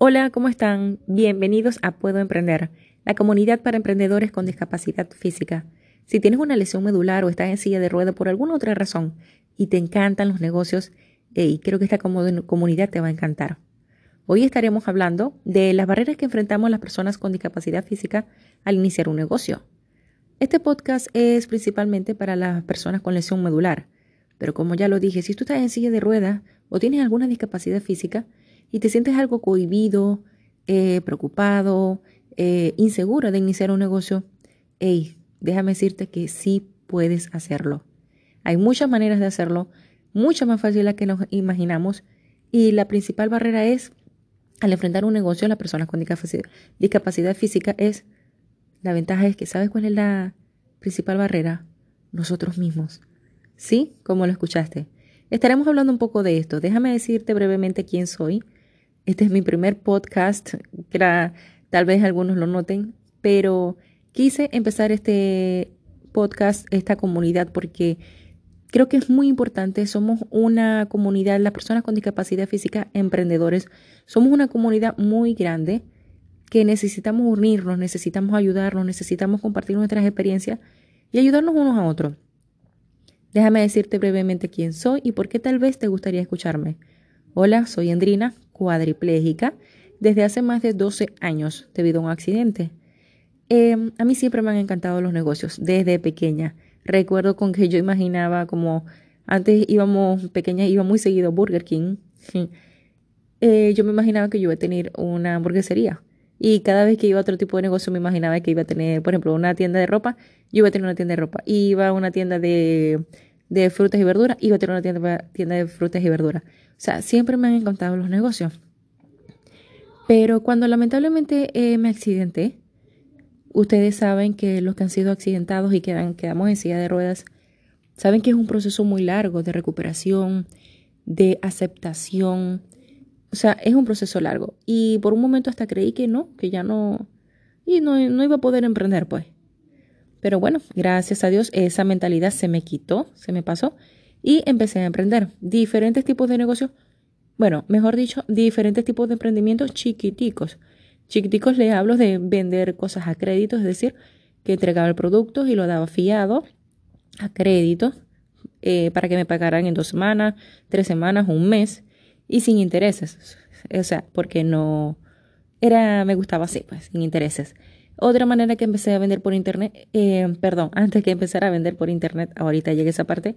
Hola, ¿cómo están? Bienvenidos a Puedo Emprender, la comunidad para emprendedores con discapacidad física. Si tienes una lesión medular o estás en silla de rueda por alguna otra razón y te encantan los negocios, hey, creo que esta comunidad te va a encantar. Hoy estaremos hablando de las barreras que enfrentamos las personas con discapacidad física al iniciar un negocio. Este podcast es principalmente para las personas con lesión medular, pero como ya lo dije, si tú estás en silla de rueda o tienes alguna discapacidad física, y te sientes algo cohibido, eh, preocupado, eh, inseguro de iniciar un negocio, hey, déjame decirte que sí puedes hacerlo. Hay muchas maneras de hacerlo, mucho más fácil las que nos imaginamos y la principal barrera es, al enfrentar un negocio, las personas con discapacidad física es, la ventaja es que, ¿sabes cuál es la principal barrera? Nosotros mismos. ¿Sí? Como lo escuchaste. Estaremos hablando un poco de esto. Déjame decirte brevemente quién soy. Este es mi primer podcast, tal vez algunos lo noten, pero quise empezar este podcast, esta comunidad, porque creo que es muy importante. Somos una comunidad, las personas con discapacidad física, emprendedores, somos una comunidad muy grande que necesitamos unirnos, necesitamos ayudarnos, necesitamos compartir nuestras experiencias y ayudarnos unos a otros. Déjame decirte brevemente quién soy y por qué tal vez te gustaría escucharme. Hola, soy Andrina, cuadriplégica, desde hace más de 12 años debido a un accidente. Em, a mí siempre me han encantado los negocios, desde pequeña. Recuerdo con que yo imaginaba como antes íbamos pequeña, iba muy seguido a Burger King. Eh, yo me imaginaba que yo iba a tener una hamburguesería. Y cada vez que iba a otro tipo de negocio me imaginaba que iba a tener, por ejemplo, una tienda de ropa, yo iba a tener una tienda de ropa. Iba a una tienda de, de frutas y verduras, iba a tener una tienda, tienda de frutas y verduras. O sea, siempre me han encantado los negocios. Pero cuando lamentablemente eh, me accidenté, ustedes saben que los que han sido accidentados y quedan, quedamos en silla de ruedas, saben que es un proceso muy largo de recuperación, de aceptación. O sea, es un proceso largo. Y por un momento hasta creí que no, que ya no, y no, no iba a poder emprender, pues. Pero bueno, gracias a Dios esa mentalidad se me quitó, se me pasó y empecé a emprender diferentes tipos de negocios, bueno, mejor dicho, diferentes tipos de emprendimientos chiquiticos. Chiquiticos les hablo de vender cosas a crédito, es decir, que entregaba el producto y lo daba fiado a crédito eh, para que me pagaran en dos semanas, tres semanas, un mes y sin intereses. O sea, porque no era, me gustaba así, pues, sin intereses. Otra manera que empecé a vender por internet, eh, perdón, antes que empezar a vender por internet, ahorita llegué a esa parte,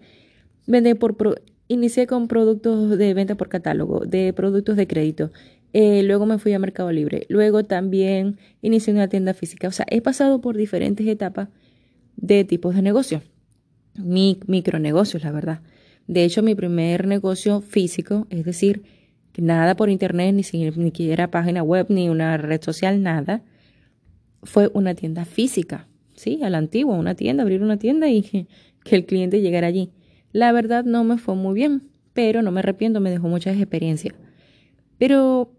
Vende por inicié con productos de venta por catálogo, de productos de crédito. Eh, luego me fui a Mercado Libre. Luego también inicié una tienda física. O sea, he pasado por diferentes etapas de tipos de negocios. Mi, micronegocios, la verdad. De hecho, mi primer negocio físico, es decir, nada por internet, ni siquiera página web, ni una red social, nada, fue una tienda física. Sí, a la antigua, una tienda, abrir una tienda y que el cliente llegara allí. La verdad no me fue muy bien, pero no me arrepiento, me dejó muchas experiencias. Pero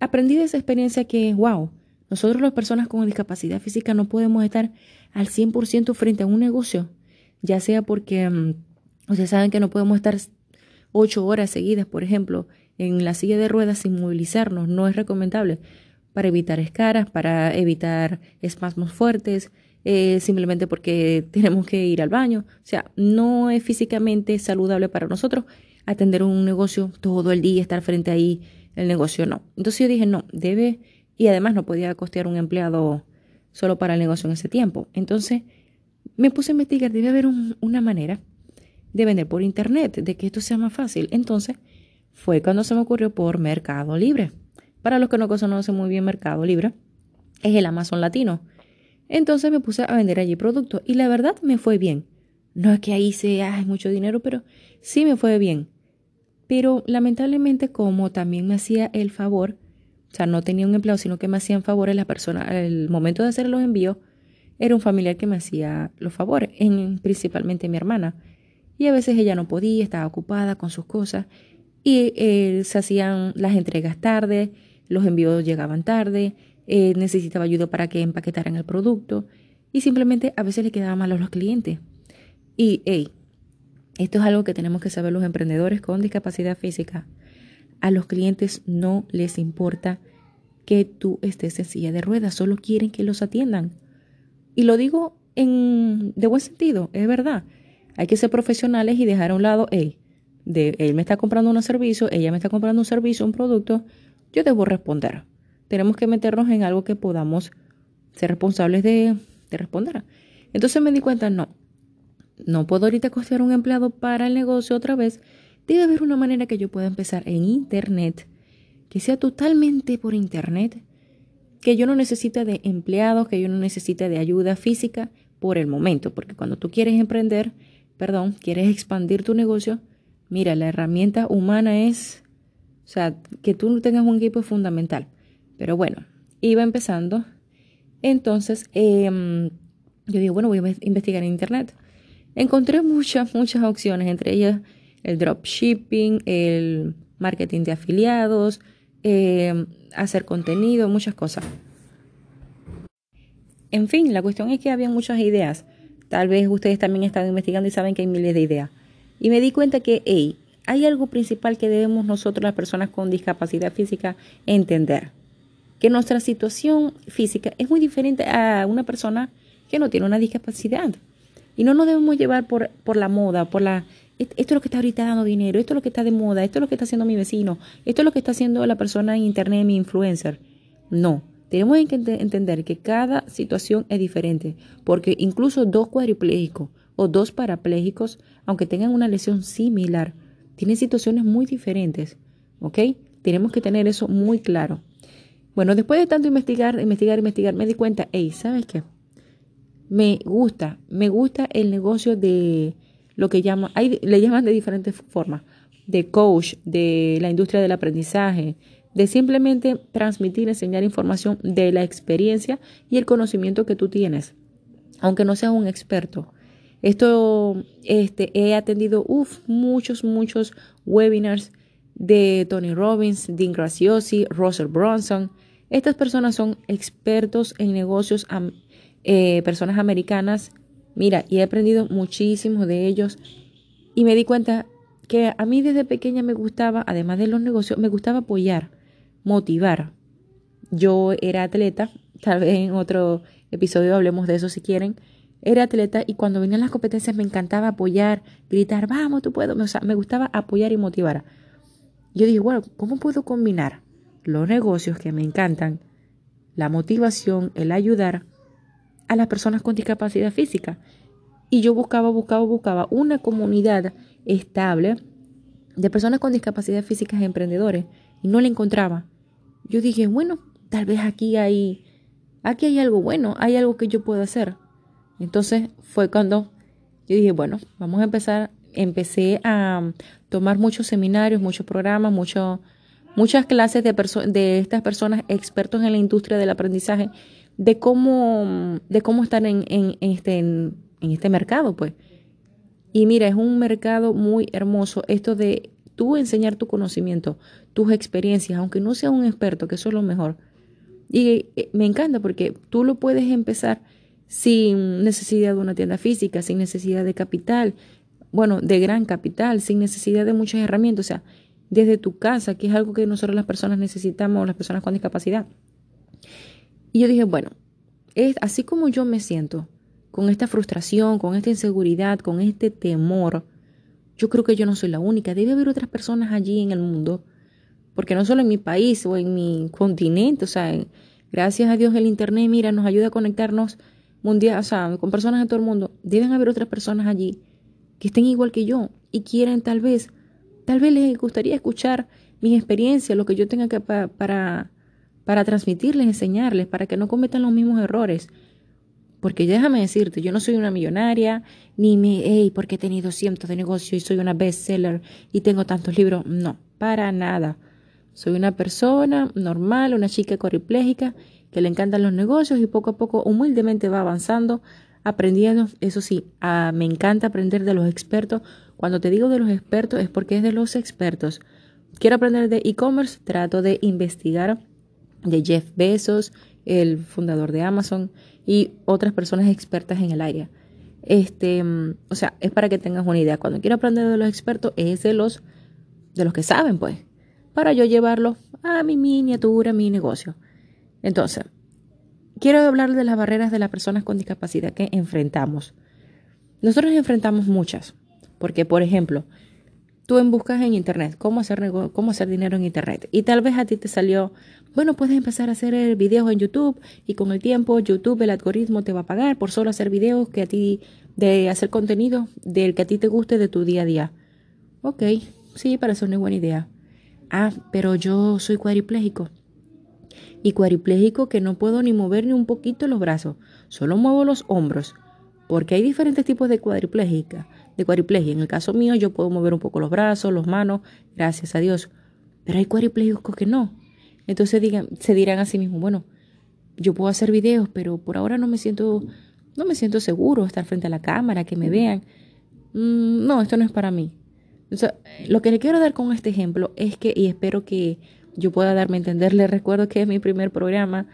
aprendí de esa experiencia que, wow, nosotros las personas con discapacidad física no podemos estar al 100% frente a un negocio, ya sea porque mm, ustedes saben que no podemos estar ocho horas seguidas, por ejemplo, en la silla de ruedas sin movilizarnos, no es recomendable para evitar escaras, para evitar espasmos fuertes, eh, simplemente porque tenemos que ir al baño. O sea, no es físicamente saludable para nosotros atender un negocio todo el día, estar frente ahí, el negocio no. Entonces yo dije, no, debe, y además no podía costear un empleado solo para el negocio en ese tiempo. Entonces me puse a investigar, debe haber una manera de vender por internet, de que esto sea más fácil. Entonces fue cuando se me ocurrió por Mercado Libre. Para los que no conocen muy bien Mercado Libre, es el Amazon latino. Entonces me puse a vender allí productos y la verdad me fue bien. No es que ahí sea mucho dinero, pero sí me fue bien. Pero lamentablemente como también me hacía el favor, o sea, no tenía un empleado, sino que me hacían favores la persona al momento de hacer los envíos, era un familiar que me hacía los favores, en, principalmente mi hermana. Y a veces ella no podía, estaba ocupada con sus cosas y eh, se hacían las entregas tarde, los envíos llegaban tarde, eh, necesitaba ayuda para que empaquetaran el producto y simplemente a veces le quedaba mal a los clientes. Y esto es algo que tenemos que saber los emprendedores con discapacidad física. A los clientes no les importa que tú estés en silla de ruedas, solo quieren que los atiendan. Y lo digo en, de buen sentido, es verdad. Hay que ser profesionales y dejar a un lado, hey, de, él me está comprando un servicio, ella me está comprando un servicio, un producto, yo debo responder. Tenemos que meternos en algo que podamos ser responsables de, de responder. Entonces me di cuenta, no, no puedo ahorita costear un empleado para el negocio otra vez. Debe haber una manera que yo pueda empezar en Internet, que sea totalmente por Internet, que yo no necesite de empleados, que yo no necesite de ayuda física por el momento, porque cuando tú quieres emprender, perdón, quieres expandir tu negocio, mira, la herramienta humana es, o sea, que tú tengas un equipo es fundamental. Pero bueno, iba empezando. Entonces, em, yo digo, bueno, voy a investigar en Internet. Encontré muchas, muchas opciones, entre ellas el dropshipping, el marketing de afiliados, em, hacer contenido, muchas cosas. En fin, la cuestión es que había muchas ideas. Tal vez ustedes también están investigando y saben que hay miles de ideas. Y me di cuenta que, hey, hay algo principal que debemos nosotros, las personas con discapacidad física, entender. Que nuestra situación física es muy diferente a una persona que no tiene una discapacidad. Y no nos debemos llevar por, por la moda, por la... Esto es lo que está ahorita dando dinero, esto es lo que está de moda, esto es lo que está haciendo mi vecino, esto es lo que está haciendo la persona en internet, mi influencer. No, tenemos que entender que cada situación es diferente, porque incluso dos cuadriplégicos o dos parapléjicos, aunque tengan una lesión similar, tienen situaciones muy diferentes. ¿Ok? Tenemos que tener eso muy claro. Bueno, después de tanto investigar, investigar, investigar, me di cuenta, hey, ¿sabes qué? Me gusta, me gusta el negocio de lo que llama, hay, le llaman de diferentes formas, de coach, de la industria del aprendizaje, de simplemente transmitir, enseñar información de la experiencia y el conocimiento que tú tienes, aunque no seas un experto. Esto, este, he atendido, uf, muchos, muchos webinars de Tony Robbins, Dean Graciosi, Russell Bronson. Estas personas son expertos en negocios, eh, personas americanas. Mira, y he aprendido muchísimo de ellos. Y me di cuenta que a mí desde pequeña me gustaba, además de los negocios, me gustaba apoyar, motivar. Yo era atleta, tal vez en otro episodio hablemos de eso si quieren era atleta y cuando venían las competencias me encantaba apoyar, gritar, vamos, tú puedes. O sea, me gustaba apoyar y motivar. Yo dije, bueno, ¿cómo puedo combinar los negocios que me encantan, la motivación, el ayudar a las personas con discapacidad física? Y yo buscaba, buscaba, buscaba una comunidad estable de personas con discapacidad física emprendedores y no la encontraba. Yo dije, bueno, tal vez aquí hay, aquí hay algo bueno, hay algo que yo puedo hacer. Entonces fue cuando yo dije, bueno, vamos a empezar. Empecé a tomar muchos seminarios, muchos programas, muchas clases de, de estas personas expertos en la industria del aprendizaje, de cómo, de cómo estar en, en, este, en, este mercado, pues. Y mira, es un mercado muy hermoso esto de tú enseñar tu conocimiento, tus experiencias, aunque no seas un experto, que eso es lo mejor. Y eh, me encanta porque tú lo puedes empezar sin necesidad de una tienda física, sin necesidad de capital, bueno, de gran capital, sin necesidad de muchas herramientas, o sea, desde tu casa, que es algo que nosotros las personas necesitamos, las personas con discapacidad. Y yo dije, bueno, es así como yo me siento con esta frustración, con esta inseguridad, con este temor, yo creo que yo no soy la única, debe haber otras personas allí en el mundo, porque no solo en mi país o en mi continente, o sea, gracias a Dios el Internet, mira, nos ayuda a conectarnos mundial, o sea, con personas de todo el mundo, deben haber otras personas allí que estén igual que yo y quieren tal vez, tal vez les gustaría escuchar mi experiencia, lo que yo tenga que para, para transmitirles, enseñarles, para que no cometan los mismos errores. Porque déjame decirte, yo no soy una millonaria, ni me, hey, porque he tenido cientos de negocios y soy una bestseller y tengo tantos libros. No, para nada. Soy una persona normal, una chica corriplégica que le encantan los negocios y poco a poco humildemente va avanzando, aprendiendo. Eso sí, ah, me encanta aprender de los expertos. Cuando te digo de los expertos es porque es de los expertos. Quiero aprender de e-commerce, trato de investigar de Jeff Bezos, el fundador de Amazon y otras personas expertas en el área. Este, o sea, es para que tengas una idea. Cuando quiero aprender de los expertos es de los de los que saben, pues para yo llevarlo a mi miniatura, a mi negocio. Entonces, quiero hablar de las barreras de las personas con discapacidad que enfrentamos. Nosotros enfrentamos muchas, porque por ejemplo, tú en buscas en internet cómo hacer cómo hacer dinero en internet y tal vez a ti te salió, bueno, puedes empezar a hacer videos en YouTube y con el tiempo YouTube el algoritmo te va a pagar por solo hacer videos que a ti de hacer contenido del que a ti te guste de tu día a día. Ok, sí, parece una buena idea. Ah, pero yo soy cuadripléjico. Y cuadripléjico que no puedo ni mover ni un poquito los brazos, solo muevo los hombros. Porque hay diferentes tipos de cuadriplégica, de cuadriplegia. En el caso mío yo puedo mover un poco los brazos, las manos, gracias a Dios. Pero hay cuadriplégicos que no. Entonces digan, se dirán a sí mismos, bueno, yo puedo hacer videos, pero por ahora no me siento, no me siento seguro estar frente a la cámara, que me vean. Mm, no, esto no es para mí lo que le quiero dar con este ejemplo es que, y espero que yo pueda darme a entender, les recuerdo que es mi primer programa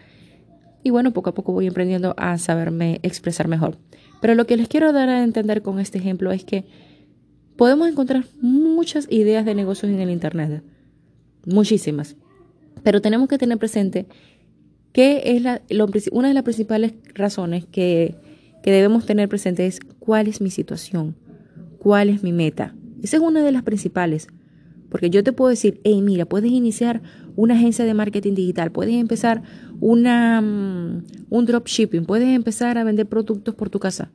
y bueno, poco a poco voy aprendiendo a saberme expresar mejor. Pero lo que les quiero dar a entender con este ejemplo es que podemos encontrar muchas ideas de negocios en el Internet, muchísimas, pero tenemos que tener presente que es la, una de las principales razones que, que debemos tener presente es cuál es mi situación, cuál es mi meta, esa es una de las principales. Porque yo te puedo decir, hey, mira, puedes iniciar una agencia de marketing digital, puedes empezar una, mm, un dropshipping, puedes empezar a vender productos por tu casa.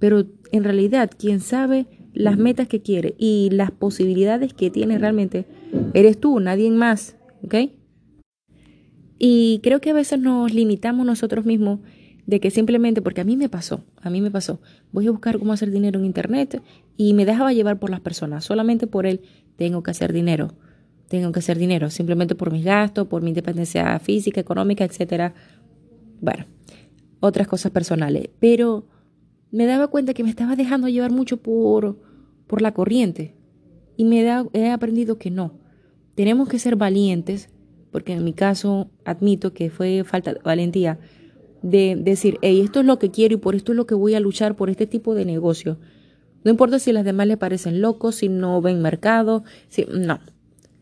Pero en realidad, quien sabe las metas que quiere y las posibilidades que tiene realmente, eres tú, nadie más. ¿Ok? Y creo que a veces nos limitamos nosotros mismos de que simplemente, porque a mí me pasó, a mí me pasó, voy a buscar cómo hacer dinero en Internet y me dejaba llevar por las personas, solamente por él tengo que hacer dinero, tengo que hacer dinero, simplemente por mis gastos, por mi independencia física, económica, etcétera. Bueno, otras cosas personales, pero me daba cuenta que me estaba dejando llevar mucho por, por la corriente y me he aprendido que no, tenemos que ser valientes, porque en mi caso admito que fue falta de valentía de decir, hey, esto es lo que quiero y por esto es lo que voy a luchar por este tipo de negocio. No importa si las demás le parecen locos, si no ven mercado, si, no.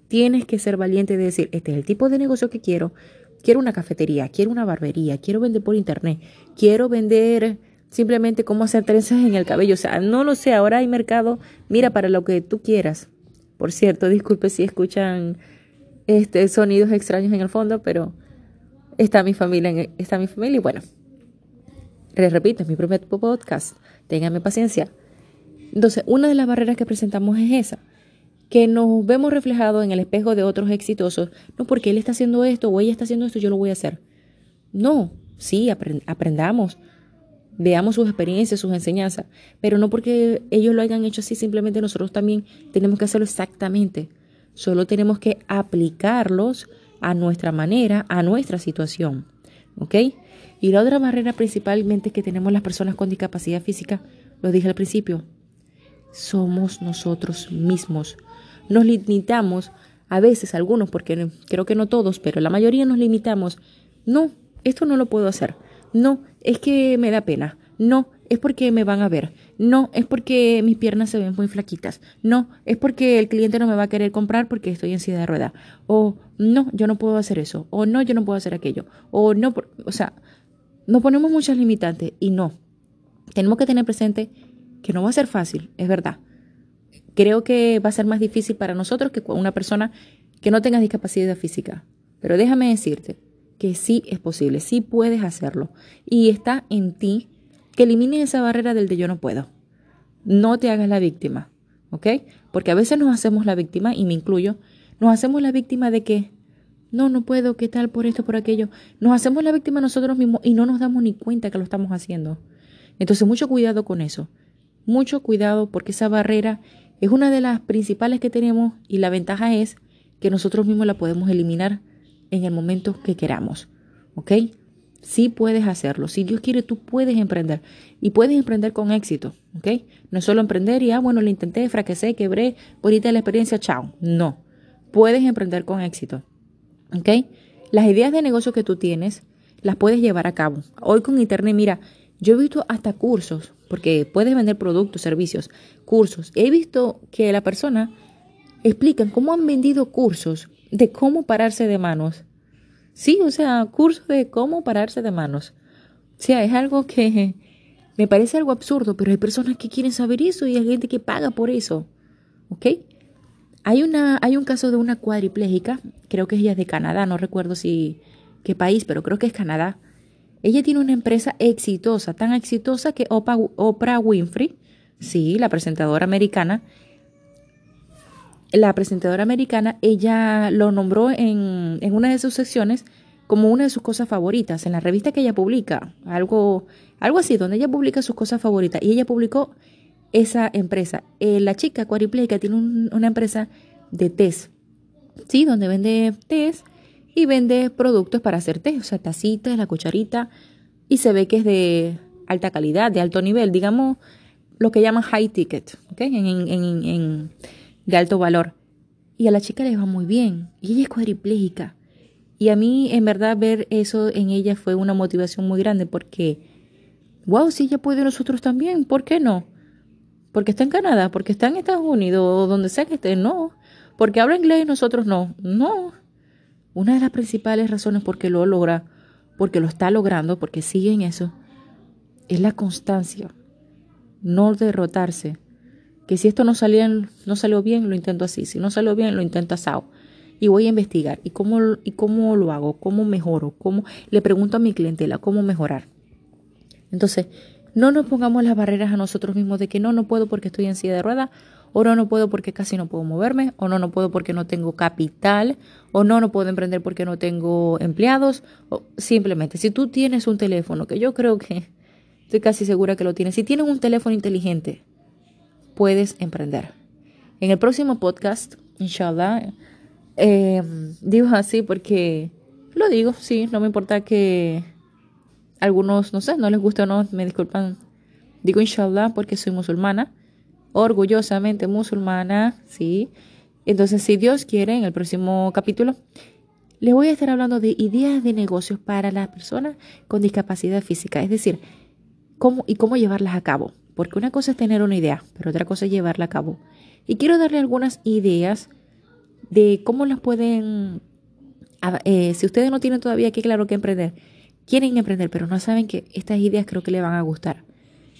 Tienes que ser valiente de decir, este es el tipo de negocio que quiero. Quiero una cafetería, quiero una barbería, quiero vender por internet, quiero vender simplemente cómo hacer trenzas en el cabello. O sea, no lo sé, ahora hay mercado, mira, para lo que tú quieras. Por cierto, disculpe si escuchan este sonidos extraños en el fondo, pero está mi familia, está mi familia y bueno, les repito, es mi primer podcast, ténganme paciencia. Entonces, una de las barreras que presentamos es esa, que nos vemos reflejados en el espejo de otros exitosos, no porque él está haciendo esto o ella está haciendo esto, yo lo voy a hacer. No, sí, aprendamos, veamos sus experiencias, sus enseñanzas, pero no porque ellos lo hayan hecho así, simplemente nosotros también tenemos que hacerlo exactamente. Solo tenemos que aplicarlos a nuestra manera, a nuestra situación. ¿Ok? Y la otra barrera principalmente que tenemos las personas con discapacidad física, lo dije al principio, somos nosotros mismos. Nos limitamos, a veces algunos, porque creo que no todos, pero la mayoría nos limitamos. No, esto no lo puedo hacer. No, es que me da pena. No, es porque me van a ver. No, es porque mis piernas se ven muy flaquitas. No, es porque el cliente no me va a querer comprar porque estoy en silla de rueda. O no, yo no puedo hacer eso. O no, yo no puedo hacer aquello. O no, o sea, nos ponemos muchas limitantes y no. Tenemos que tener presente que no va a ser fácil, es verdad. Creo que va a ser más difícil para nosotros que una persona que no tenga discapacidad física. Pero déjame decirte que sí es posible, sí puedes hacerlo. Y está en ti que elimines esa barrera del de yo no puedo. No te hagas la víctima, ¿ok? Porque a veces nos hacemos la víctima, y me incluyo, nos hacemos la víctima de que, no, no puedo, ¿qué tal por esto, por aquello? Nos hacemos la víctima nosotros mismos y no nos damos ni cuenta que lo estamos haciendo. Entonces, mucho cuidado con eso. Mucho cuidado porque esa barrera es una de las principales que tenemos y la ventaja es que nosotros mismos la podemos eliminar en el momento que queramos. ¿Ok? Sí puedes hacerlo. Si Dios quiere, tú puedes emprender. Y puedes emprender con éxito, ¿ok? No es solo emprender y, ah, bueno, lo intenté, fracasé, quebré, bonita la experiencia, chao. No. Puedes emprender con éxito, ¿ok? Las ideas de negocio que tú tienes, las puedes llevar a cabo. Hoy con Internet, mira, yo he visto hasta cursos, porque puedes vender productos, servicios, cursos. He visto que la persona explican cómo han vendido cursos de cómo pararse de manos. Sí, o sea, curso de cómo pararse de manos. O sea, es algo que me parece algo absurdo, pero hay personas que quieren saber eso y hay gente que paga por eso. ¿Ok? Hay, una, hay un caso de una cuadriplégica, creo que ella es de Canadá, no recuerdo si qué país, pero creo que es Canadá. Ella tiene una empresa exitosa, tan exitosa que Oprah Winfrey, sí, la presentadora americana, la presentadora americana, ella lo nombró en, en una de sus secciones como una de sus cosas favoritas, en la revista que ella publica, algo, algo así, donde ella publica sus cosas favoritas. Y ella publicó esa empresa. Eh, la chica Quadripleica tiene una empresa de test, ¿sí? Donde vende test y vende productos para hacer test, o sea, tacitas, la cucharita, y se ve que es de alta calidad, de alto nivel, digamos lo que llaman high ticket, ¿ok? En, en, en, de alto valor. Y a la chica le va muy bien, y ella es cuadriplégica. Y a mí, en verdad, ver eso en ella fue una motivación muy grande porque, wow, si ella puede, nosotros también, ¿por qué no? Porque está en Canadá, porque está en Estados Unidos, o donde sea que esté, no. Porque habla inglés y nosotros no, no. Una de las principales razones por qué lo logra, porque lo está logrando, porque sigue en eso, es la constancia. No derrotarse. Que si esto no, salía, no salió bien, lo intento así. Si no salió bien, lo intento asado. Y voy a investigar. ¿Y cómo, y cómo lo hago? ¿Cómo mejoro? ¿Cómo? Le pregunto a mi clientela cómo mejorar. Entonces, no nos pongamos las barreras a nosotros mismos de que no, no puedo porque estoy en silla de ruedas, o no, no puedo porque casi no puedo moverme, o no, no puedo porque no tengo capital, o no, no puedo emprender porque no tengo empleados, o simplemente, si tú tienes un teléfono, que yo creo que estoy casi segura que lo tienes, si tienes un teléfono inteligente, puedes emprender. En el próximo podcast, inshallah, eh, digo así porque lo digo, sí, no me importa que algunos, no sé, no les guste o no, me disculpan. Digo inshallah porque soy musulmana, orgullosamente musulmana, sí. Entonces, si Dios quiere, en el próximo capítulo, les voy a estar hablando de ideas de negocios para las personas con discapacidad física, es decir, cómo y cómo llevarlas a cabo. Porque una cosa es tener una idea, pero otra cosa es llevarla a cabo. Y quiero darle algunas ideas de cómo las pueden, eh, si ustedes no tienen todavía qué claro que emprender, quieren emprender, pero no saben que estas ideas creo que le van a gustar.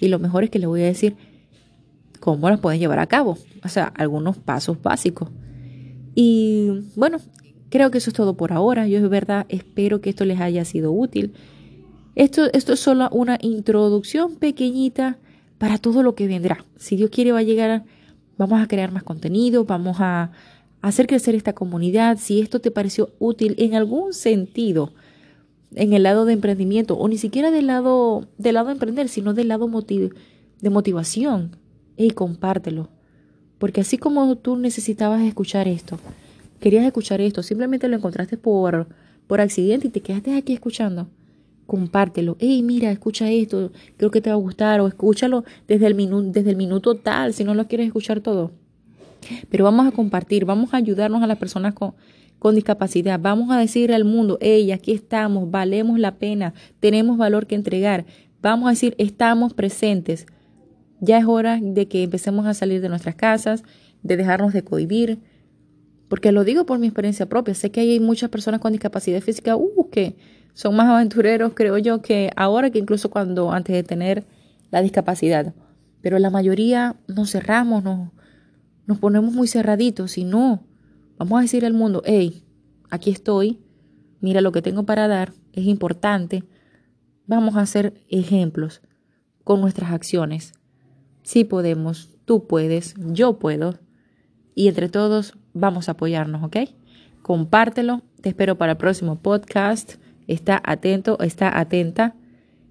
Y lo mejor es que les voy a decir cómo las pueden llevar a cabo. O sea, algunos pasos básicos. Y bueno, creo que eso es todo por ahora. Yo de verdad espero que esto les haya sido útil. Esto, esto es solo una introducción pequeñita para todo lo que vendrá. Si Dios quiere va a llegar, vamos a crear más contenido, vamos a hacer crecer esta comunidad. Si esto te pareció útil en algún sentido, en el lado de emprendimiento o ni siquiera del lado del lado de emprender, sino del lado de motivación. Y compártelo. Porque así como tú necesitabas escuchar esto, querías escuchar esto, simplemente lo encontraste por, por accidente y te quedaste aquí escuchando, compártelo. Hey, mira, escucha esto, creo que te va a gustar, o escúchalo desde el, minuto desde el minuto tal, si no lo quieres escuchar todo. Pero vamos a compartir, vamos a ayudarnos a las personas con, con discapacidad. Vamos a decir al mundo, hey, aquí estamos, valemos la pena, tenemos valor que entregar. Vamos a decir, estamos presentes. Ya es hora de que empecemos a salir de nuestras casas, de dejarnos de cohibir. Porque lo digo por mi experiencia propia. Sé que hay muchas personas con discapacidad física uh, que son más aventureros, creo yo, que ahora que incluso cuando antes de tener la discapacidad. Pero la mayoría nos cerramos, nos, ponemos muy cerraditos y no. Vamos a decir al mundo, hey, aquí estoy, mira lo que tengo para dar, es importante. Vamos a hacer ejemplos con nuestras acciones. Sí podemos, tú puedes, yo puedo. Y entre todos vamos a apoyarnos, ¿ok? Compártelo. Te espero para el próximo podcast. Está atento, está atenta.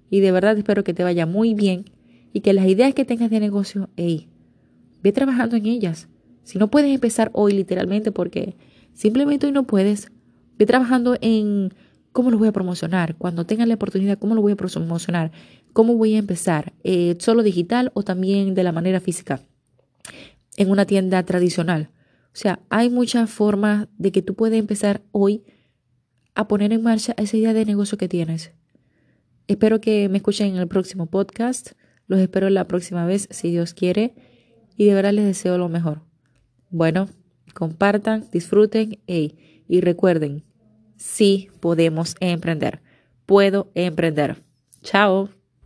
Y de verdad espero que te vaya muy bien y que las ideas que tengas de negocio, hey, ve trabajando en ellas. Si no puedes empezar hoy literalmente porque simplemente hoy no puedes, ve trabajando en cómo lo voy a promocionar. Cuando tenga la oportunidad, cómo lo voy a promocionar. Cómo voy a empezar. Eh, solo digital o también de la manera física. En una tienda tradicional. O sea, hay muchas formas de que tú puedes empezar hoy a poner en marcha esa idea de negocio que tienes. Espero que me escuchen en el próximo podcast. Los espero la próxima vez, si Dios quiere. Y de verdad les deseo lo mejor. Bueno, compartan, disfruten. Y recuerden, sí podemos emprender. Puedo emprender. Chao.